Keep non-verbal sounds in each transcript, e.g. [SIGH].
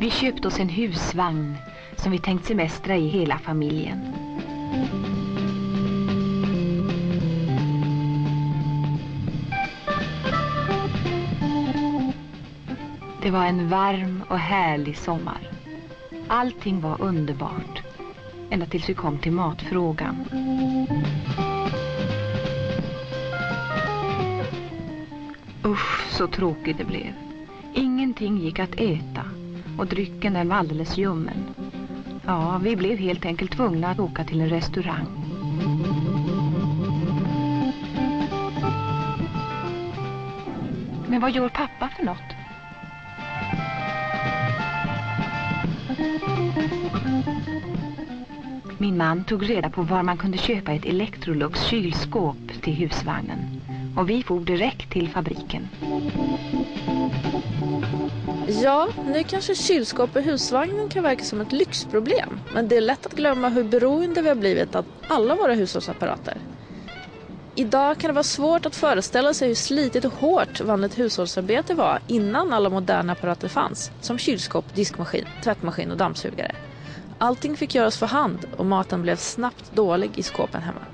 Vi köpte oss en husvagn som vi tänkt semestra i hela familjen. Det var en varm och härlig sommar. Allting var underbart. Ända tills vi kom till matfrågan. Usch, så tråkigt det blev. Ingenting gick att äta och drycken den var alldeles ljummen. Ja, vi blev helt enkelt tvungna att åka till en restaurang. Men vad gör pappa för något? Min man tog reda på var man kunde köpa ett Electrolux kylskåp till husvagnen. Och vi for direkt till fabriken. Ja, nu kanske kylskåp i husvagnen kan verka som ett lyxproblem. Men det är lätt att glömma hur beroende vi har blivit av alla våra hushållsapparater. Idag kan det vara svårt att föreställa sig hur slitigt och hårt vanligt hushållsarbete var innan alla moderna apparater fanns. Som kylskåp, diskmaskin, tvättmaskin och dammsugare. Allting fick göras för hand och maten blev snabbt dålig i skåpen hemma.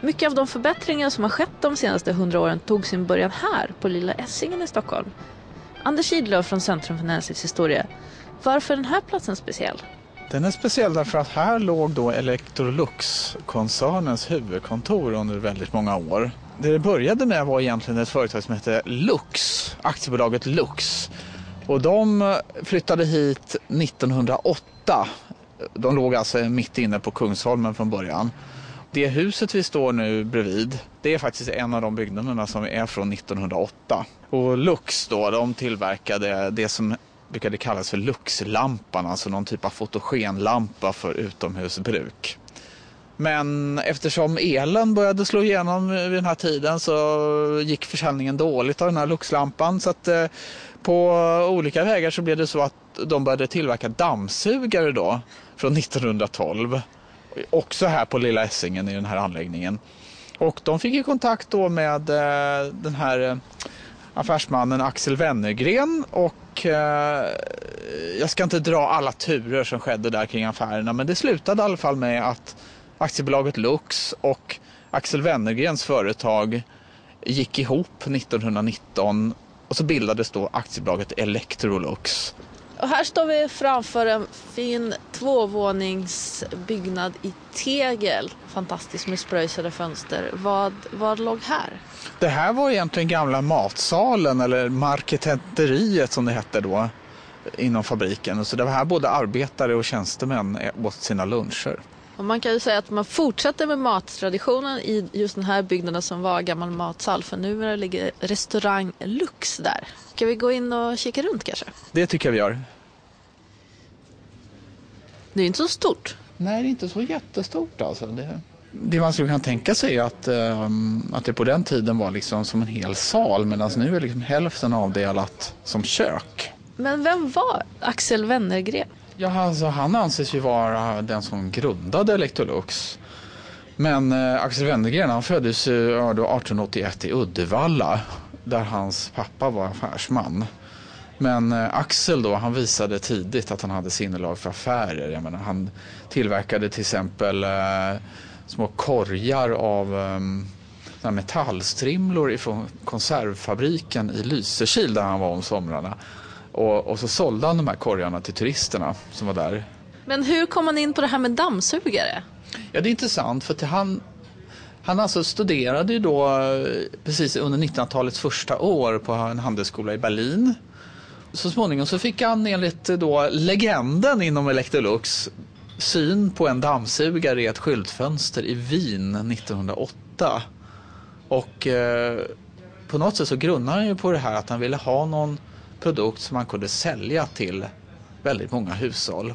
Mycket av de förbättringar som har skett de senaste hundra åren tog sin början här på Lilla Essingen i Stockholm. Anders Kidlöf från Centrum för näringslivshistoria. Varför är den här platsen speciell? Den är speciell därför att här låg då Electrolux-koncernens huvudkontor under väldigt många år. Det det började med var egentligen ett företag som hette Lux, aktiebolaget Lux. Och de flyttade hit 1908. De låg alltså mitt inne på Kungsholmen från början. Det huset vi står nu bredvid, det är faktiskt en av de byggnaderna som är från 1908. Och Lux då, de tillverkade det som brukade kallas för Luxlampan, alltså någon typ av fotogenlampa för utomhusbruk. Men eftersom elen började slå igenom vid den här tiden så gick försäljningen dåligt av den här Luxlampan. Så att eh, på olika vägar så blev det så att de började tillverka dammsugare då från 1912. Också här på Lilla Essingen i den här anläggningen. Och de fick ju kontakt då med eh, den här eh, affärsmannen Axel Wennergren och eh, jag ska inte dra alla turer som skedde där kring affärerna men det slutade i alla fall med att aktiebolaget Lux och Axel Wennergrens företag gick ihop 1919 och så bildades då aktiebolaget Electrolux. Och här står vi framför en fin tvåvåningsbyggnad i tegel. Fantastiskt med spröjsade fönster. Vad, vad låg här? Det här var egentligen gamla matsalen eller marketenteriet som det hette då inom fabriken. Så det var här både arbetare och tjänstemän åt sina luncher. Och man kan ju säga att man fortsätter med mattraditionen i just den här byggnaden som var gammal matsal. För numera ligger restaurang Lux där. Ska vi gå in och kika runt kanske? Det tycker jag vi gör. Det är inte så stort. Nej, det är inte så jättestort alltså. Det, det man skulle kunna tänka sig är att, um, att det på den tiden var liksom som en hel sal medan nu är liksom hälften avdelat som kök. Men vem var Axel Wennergren? Ja, alltså, han anses ju vara den som grundade Electrolux. Men eh, Axel Wennergren han föddes eh, 1881 i Uddevalla där hans pappa var affärsman. Men eh, Axel då, han visade tidigt att han hade sinnelag för affärer. Jag menar, han tillverkade till exempel eh, små korgar av eh, metallstrimlor ifrån konservfabriken i Lysekil där han var om somrarna. Och, och, så sålde han de här korgarna till turisterna som var där. Men hur kom han in på det här med dammsugare? Ja, det är intressant för att han, han alltså studerade ju då precis under 1900-talets första år på en handelsskola i Berlin. Så småningom så fick han enligt då legenden inom Electrolux syn på en dammsugare i ett skyltfönster i Wien 1908. Och eh, på något sätt så grundade han ju på det här att han ville ha någon produkt som man kunde sälja till väldigt många hushåll.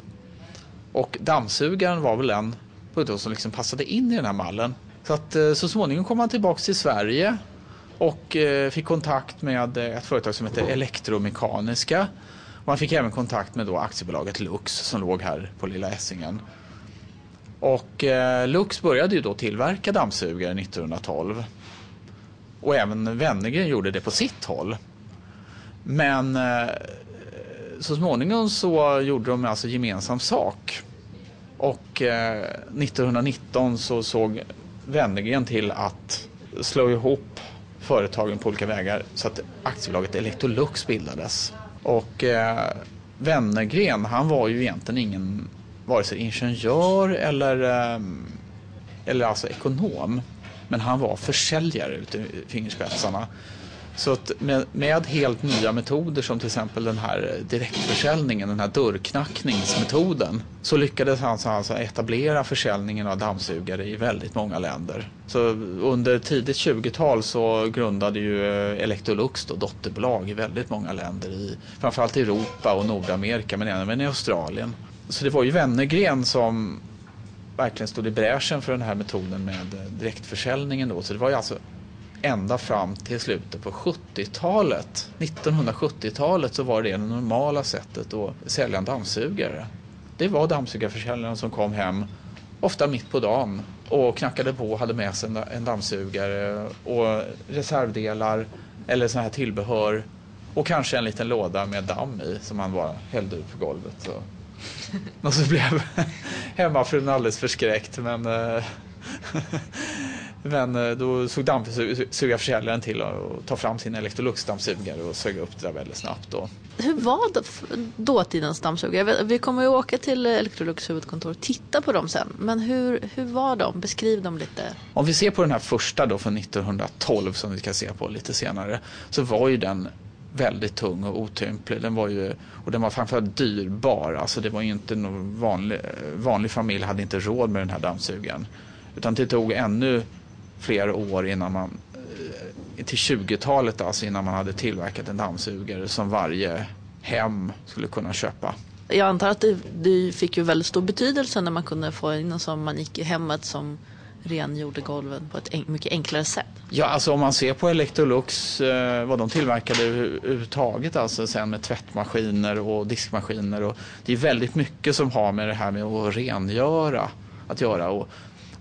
Och dammsugaren var väl en produkt som liksom passade in i den här mallen. Så att eh, så småningom kom han tillbaka till Sverige och eh, fick kontakt med eh, ett företag som heter Elektromekaniska. Man han fick även kontakt med då aktiebolaget Lux som låg här på Lilla Essingen. Och eh, Lux började ju då tillverka dammsugare 1912. Och även Wennergren gjorde det på sitt håll. Men eh, så småningom så gjorde de alltså gemensam sak. Och eh, 1919 så såg Wennergren till att slå ihop företagen på olika vägar så att aktiebolaget Electrolux bildades. Och eh, Wennergren, han var ju egentligen ingen vare sig ingenjör eller, eh, eller alltså ekonom. Men han var försäljare ute i fingerspetsarna. Så att med, med, helt nya metoder som till exempel den här eh, direktförsäljningen, den här dörrknackningsmetoden, så lyckades han alltså etablera försäljningen av dammsugare i väldigt många länder. Så under tidigt 20-tal så grundade ju eh, Electrolux då dotterbolag i väldigt många länder, i, framförallt i Europa och Nordamerika men även i Australien. Så det var ju Wennergren som verkligen stod i bräschen för den här metoden med eh, direktförsäljningen då. Så det var ju alltså ända fram till slutet på 70-talet. 1970-talet så var det det normala sättet att sälja en dammsugare. Det var dammsugarförsäljaren som kom hem, ofta mitt på dagen, och knackade på och hade med sig en dammsugare och reservdelar eller sådana här tillbehör och kanske en liten låda med damm i som han bara hällde ut på golvet. Så. [LAUGHS] Och så blev [LAUGHS] hemmafrun alldeles förskräckt men eh, Men eh, då såg dammsugarförsäljaren till att ta fram sin Electrolux-dammsugare och sög upp det där väldigt snabbt. Då. Hur var dåtidens dammsugare? Vi kommer ju åka till Electrolux huvudkontor och titta på dem sen. Men hur, hur var de? Beskriv dem lite. Om vi ser på den här första då från 1912 som vi ska se på lite senare. Så var ju den väldigt tung och otymplig. Den var ju, och den var framförallt dyrbar. Alltså det var ju inte någon vanlig, vanlig familj hade inte råd med den här dammsugaren. Utan det tog ännu flera år innan man eh, till 20-talet alltså innan man hade tillverkat en dammsugare som varje hem skulle kunna köpa. Jag antar att det, det fick ju väldigt stor betydelse när man kunde få in en som man gick i hemmet som rengjorde golven på ett mycket enklare sätt. Ja, alltså om man ser på Electrolux, eh, vad de tillverkade överhuvudtaget, alltså sen med tvättmaskiner och diskmaskiner. Och det är väldigt mycket som har med det här med att rengöra att göra. Och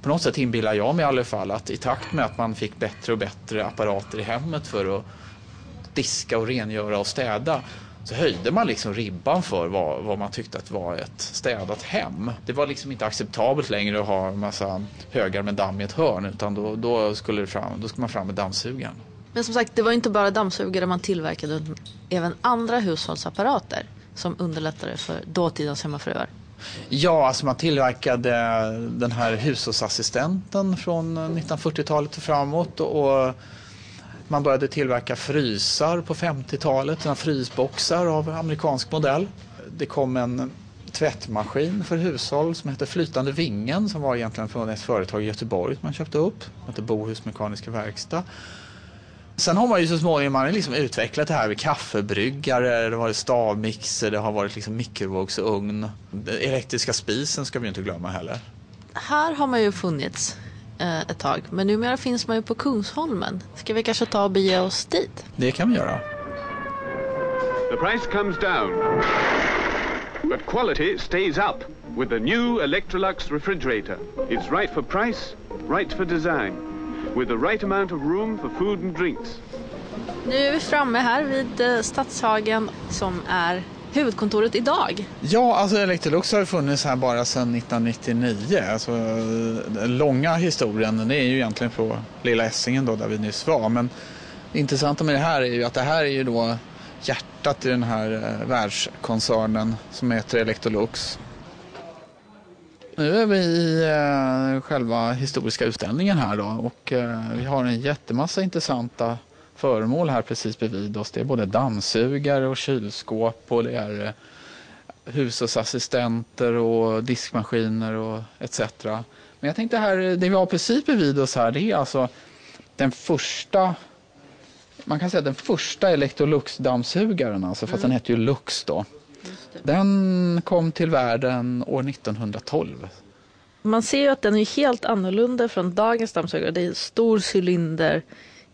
på något sätt inbillar jag mig i alla fall att i takt med att man fick bättre och bättre apparater i hemmet för att diska och rengöra och städa så höjde man liksom ribban för vad, vad man tyckte att var ett städat hem. Det var liksom inte acceptabelt längre att ha en massa högar med damm i ett hörn utan då, då, skulle, det fram, då skulle man fram med dammsugaren. Men som sagt, det var inte bara dammsugare man tillverkade utan även andra hushållsapparater som underlättade för dåtidens hemmafruar. Ja, alltså man tillverkade eh, den här hushållsassistenten från eh, 1940-talet och framåt och man började tillverka frysar på 50-talet, frysboxar av amerikansk modell. Det kom en tvättmaskin för hushåll som hette Flytande Vingen som var egentligen från ett företag i Göteborg som man köpte upp. Det hette Bohus Mekaniska Verkstad. Sen har man ju så småningom man liksom utvecklat det här med kaffebryggare, det har varit stavmixer, det har varit liksom mikrovågsugn. Den elektriska spisen ska vi inte glömma heller. Här har man ju funnits eh, ett tag, men numera finns man ju på Kungsholmen. Ska vi kanske ta och bege oss dit? Det kan vi göra. The price comes down. But quality stays up with the new Electrolux refrigerator. It's right for price, right for design with the right amount of room for food and drinks. Nu är vi framme här vid eh, Stadshagen som är huvudkontoret idag. Ja, alltså Electrolux har funnits här bara sedan 1999. Alltså, den långa historien det är ju egentligen på Lilla Essingen då, där vi nyss var. Men det intressanta med det här är ju att det här är ju då hjärtat i den här eh, världskoncernen som heter Electrolux. Nu är vi i eh, själva historiska utställningen här då och eh, vi har en jättemassa intressanta föremål här precis bredvid oss. Det är både dammsugare och kylskåp och det är eh, hushållsassistenter och diskmaskiner och etc. Men jag tänkte här, det vi har precis bredvid oss här det är alltså den första man kan säga den första Electrolux-dammsugaren, alltså, fast mm. den heter ju Lux då. Den kom till världen år 1912. Man ser ju att den är helt annorlunda från dagens dammsugare. Det är en stor cylinder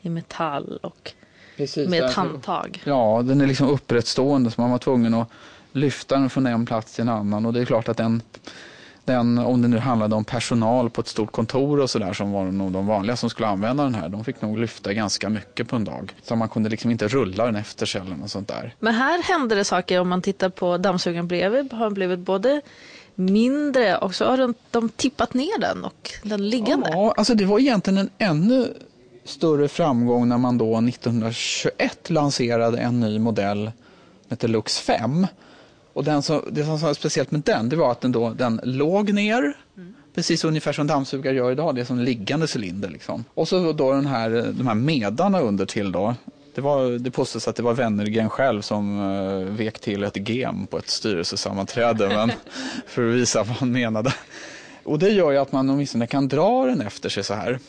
i metall och Precis, med ett handtag. Ja, den är liksom upprättstående så man var tvungen att lyfta den från en plats till en annan och det är klart att den den, om det nu handlade om personal på ett stort kontor och sådär som var nog de vanliga som skulle använda den här. De fick nog lyfta ganska mycket på en dag. Så man kunde liksom inte rulla den efter eller något sånt där. Men här händer det saker om man tittar på dammsugaren bredvid. Har blivit både mindre och så har de, de tippat ner den och den liggande. Ja, alltså det var egentligen en ännu större framgång när man då 1921 lanserade en ny modell som heter Lux 5. Och den som, det som var speciellt med den, det var att den, då, den låg ner, mm. precis ungefär som dammsugare gör idag, det är som en liggande cylinder. Liksom. Och så då den här, de här medarna under till då. Det, var, det påstås att det var Wennergren själv som uh, vek till ett gem på ett styrelsesammanträde [LAUGHS] men, för att visa vad han menade. Och det gör ju att man åtminstone kan dra den efter sig så här.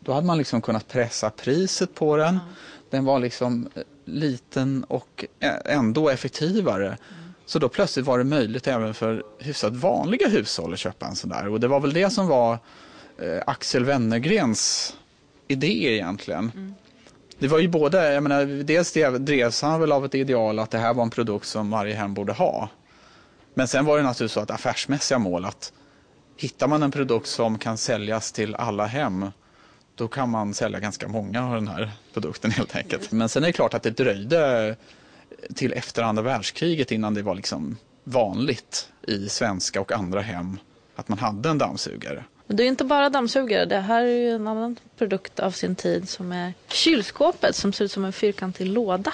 Då hade man liksom kunnat pressa priset på den. Den var liksom eh, liten och ändå effektivare. Mm. Så då plötsligt var det möjligt även för hyfsat vanliga hushåll att köpa en sån där. Och det var väl det som var eh, Axel Wennergrens idé egentligen. Mm. Det var ju både, jag menar, dels drevs han väl av ett ideal att det här var en produkt som varje hem borde ha. Men sen var det naturligtvis så att affärsmässiga mål att hittar man en produkt som kan säljas till alla hem då kan man sälja ganska många av den här produkten helt enkelt. Men sen är det klart att det dröjde till efter andra världskriget innan det var liksom vanligt i svenska och andra hem att man hade en dammsugare. Men det är inte bara dammsugare. Det här är ju en annan produkt av sin tid som är kylskåpet som ser ut som en fyrkantig låda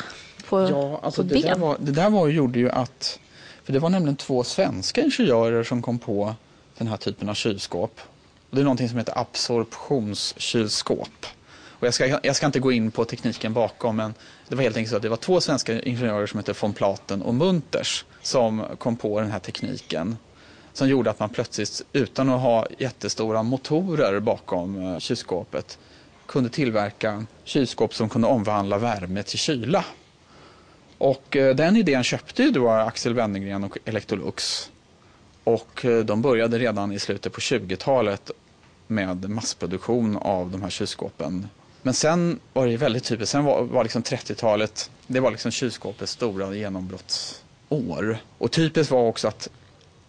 på, ja, alltså på det ben. Där var, det där var, gjorde ju att, för det var nämligen två svenska ingenjörer som kom på den här typen av kylskåp. Det är någonting som heter absorptionskylskåp. Och jag, ska, jag ska inte gå in på tekniken bakom men det var helt enkelt så att det var två svenska ingenjörer som hette von Platen och Munters som kom på den här tekniken som gjorde att man plötsligt utan att ha jättestora motorer bakom eh, kylskåpet kunde tillverka kylskåp som kunde omvandla värme till kyla. Och eh, den idén köpte ju då Axel Wennergren och Electrolux. Och eh, de började redan i slutet på 20-talet med massproduktion av de här kylskåpen men sen var det väldigt typiskt. Sen var, var liksom 30-talet, det var liksom kylskåpets stora genombrottsår. Och typiskt var också att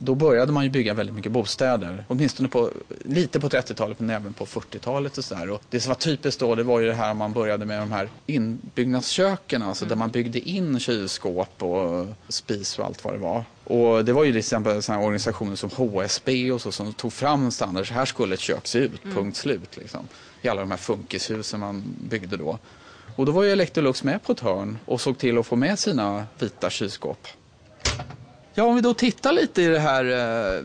då började man ju bygga väldigt mycket bostäder. Åtminstone på, lite på 30-talet men även på 40-talet och sådär. Och det som var typiskt då det var ju det här man började med de här inbyggnadsköken. Alltså mm. där man byggde in kylskåp och spis och allt vad det var. Och det var ju till exempel sådana organisationer som HSB och så som tog fram standard. Så här skulle ett kök se ut, mm. punkt slut. Liksom i alla de här funkishusen man byggde då. Och då var ju Electrolux med på ett hörn och såg till att få med sina vita kylskåp. Ja, om vi då tittar lite i det här eh,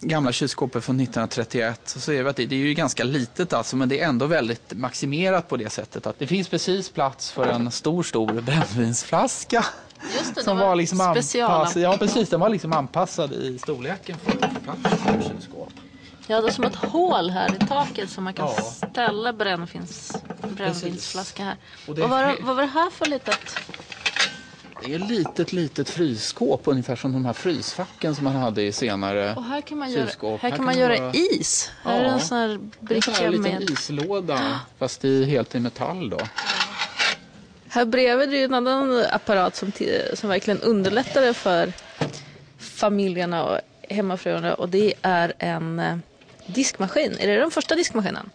gamla kylskåpet från 1931 så ser vi att det, det, är ju ganska litet alltså, men det är ändå väldigt maximerat på det sättet att det finns precis plats för en stor, stor brännvinsflaska. Just det, som var, var liksom anpassad, ja, precis, den var liksom anpassad i storleken för plats för kylskåp. Ja, det är som ett hål här i taket som man kan ja. ställa brännvins, brännvinsflaska här. Och, och vad, vad var det här för litet? Det är ett litet, litet frysskåp, ungefär som de här frysfacken som man hade i senare Och här kan man göra, här, här kan man, göra vara... is. Här ja, är en sån här bricka med... En liten islåda, fast i, helt i metall då. Här bredvid är en annan apparat som, som verkligen underlättade för familjerna och hemmafruarna och det är en eh, diskmaskin. Är det den första diskmaskinen?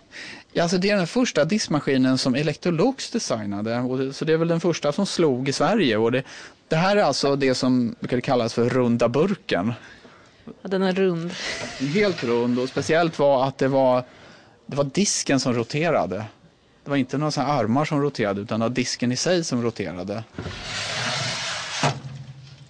Ja, alltså det är den första diskmaskinen som Electrolux designade. Och det, så det är väl den första som slog i Sverige. Och det, det här är alltså det som brukar kallas för runda burken. Ja, den är rund. Helt rund och speciellt var att det var, det var disken som roterade. Det var inte några armar som roterade utan det var disken i sig som roterade.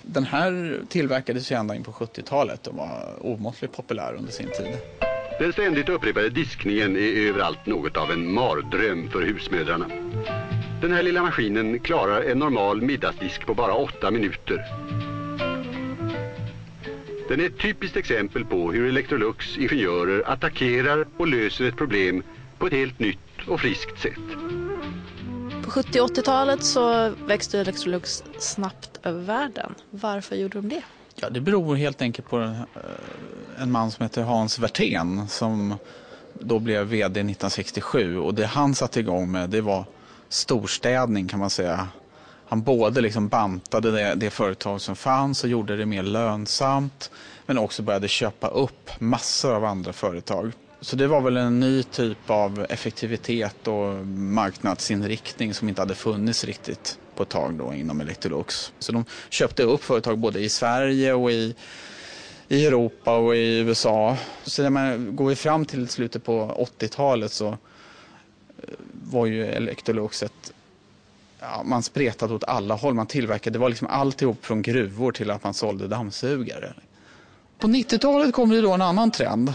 Den här tillverkades ju ända in på 70-talet och var omåttligt populär under sin tid. Den ständigt upprepade diskningen är överallt något av en mardröm för husmödrarna. Den här lilla maskinen klarar en normal middagsdisk på bara åtta minuter. Den är ett typiskt exempel på hur Electrolux ingenjörer attackerar och löser ett problem på ett helt nytt och friskt sätt. På 70 80-talet så växte Electrolux snabbt över världen. Varför gjorde de det? Ja, det beror helt enkelt på en, man som heter Hans Werthén som då blev vd 1967 och det han satte igång med det var storstädning kan man säga. han både liksom bantade det, det företag som fanns och gjorde det mer lönsamt men också började köpa upp massor av andra företag. Så det var väl en ny typ av effektivitet och marknadsinriktning som inte hade funnits riktigt på ett tag då inom Electrolux. Så de köpte upp företag både i Sverige och i, i Europa och i USA. Så när man går fram till slutet på 80-talet så eh, var ju Electrolux ett ja, man spretade åt alla håll. Man tillverkade, det var liksom alltihop från gruvor till att man sålde dammsugare. På 90-talet kom det då en annan trend.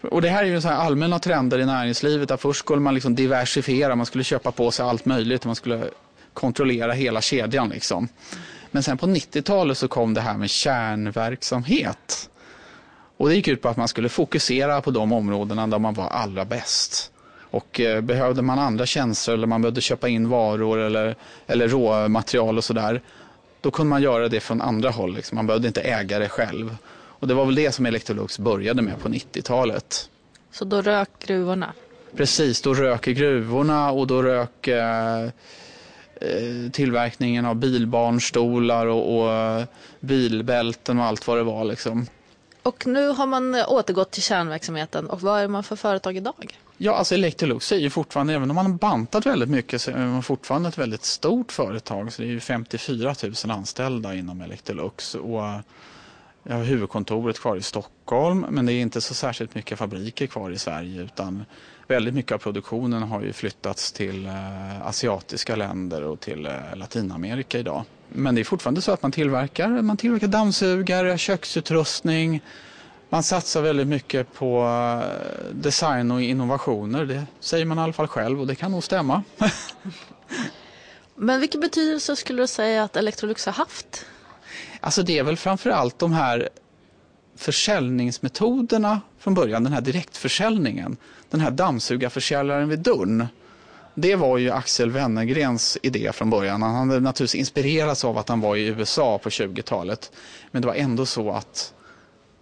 Och det här är ju så här allmänna trender i näringslivet. Där först skulle man liksom diversifiera, man skulle köpa på sig allt möjligt. Man skulle kontrollera hela kedjan. Liksom. Men sen på 90-talet så kom det här med kärnverksamhet. Och det gick ut på att man skulle fokusera på de områdena där man var allra bäst. Och eh, behövde man andra tjänster eller man behövde köpa in varor eller, eller råmaterial och sådär. Då kunde man göra det från andra håll. Liksom. Man behövde inte äga det själv. Och det var väl det som Electrolux började med på 90-talet. Så då rök gruvorna? Precis, då rök gruvorna och då rök eh, eh, tillverkningen av bilbarnstolar och, och eh, bilbälten och allt vad det var. Liksom. Och nu har man återgått till kärnverksamheten och vad är man för företag idag? Ja, alltså Electrolux är ju fortfarande, även om man har bantat väldigt mycket, så är man fortfarande ett väldigt stort företag. Så det är ju 54 000 anställda inom Electrolux. Och jag har huvudkontoret kvar i Stockholm, men det är inte så särskilt mycket fabriker kvar i Sverige, utan väldigt mycket av produktionen har ju flyttats till eh, asiatiska länder och till eh, Latinamerika idag. Men det är fortfarande så att man tillverkar, man tillverkar dammsugare, köksutrustning, man satsar väldigt mycket på eh, design och innovationer. Det säger man i alla fall själv och det kan nog stämma. [LAUGHS] Men vilken betydelse skulle du säga att Electrolux har haft? Alltså det är väl framförallt de här försäljningsmetoderna från början, den här direktförsäljningen. Den här dammsugarförsäljaren vid dörren. Det var ju Axel Wennergrens idé från början. Han hade naturligtvis inspirerats av att han var i USA på 20-talet. Men det var ändå så att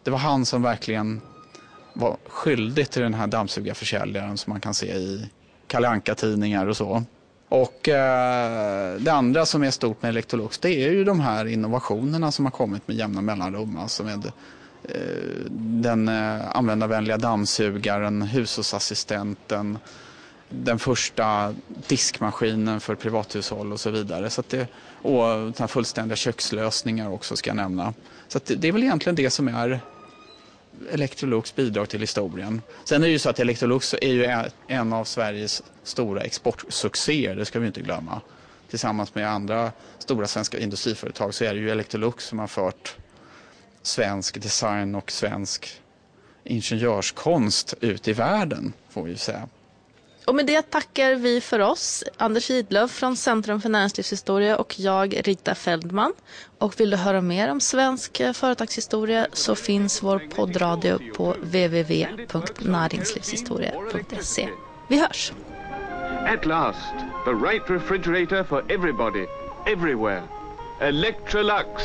det var han som verkligen var skyldig till den här dammsugarförsäljaren som man kan se i Kalle Anka-tidningar och så. Och eh, det andra som är stort med Electrolux det är ju de här innovationerna som har kommit med jämna mellanrum. Alltså med Eh, den eh, användarvänliga dammsugaren, hushållsassistenten, den första diskmaskinen för privathushåll och så vidare. Så det, och fullständiga kökslösningar också ska jag nämna. Så det, det är väl egentligen det som är Electrolux bidrag till historien. Sen är det ju så att Electrolux är ju en av Sveriges stora exportsuccéer, det ska vi inte glömma. Tillsammans med andra stora svenska industriföretag så är det ju Electrolux som har fört svensk design och svensk ingenjörskonst ut i världen, får vi säga. Och med det tackar vi för oss, Anders Idlöf från Centrum för näringslivshistoria och jag, Rita Feldman. Och vill du höra mer om svensk eh, företagshistoria så finns vår poddradio på www.näringslivshistoria.se. Vi hörs! At last, the right refrigerator for everybody, everywhere. Electrolux.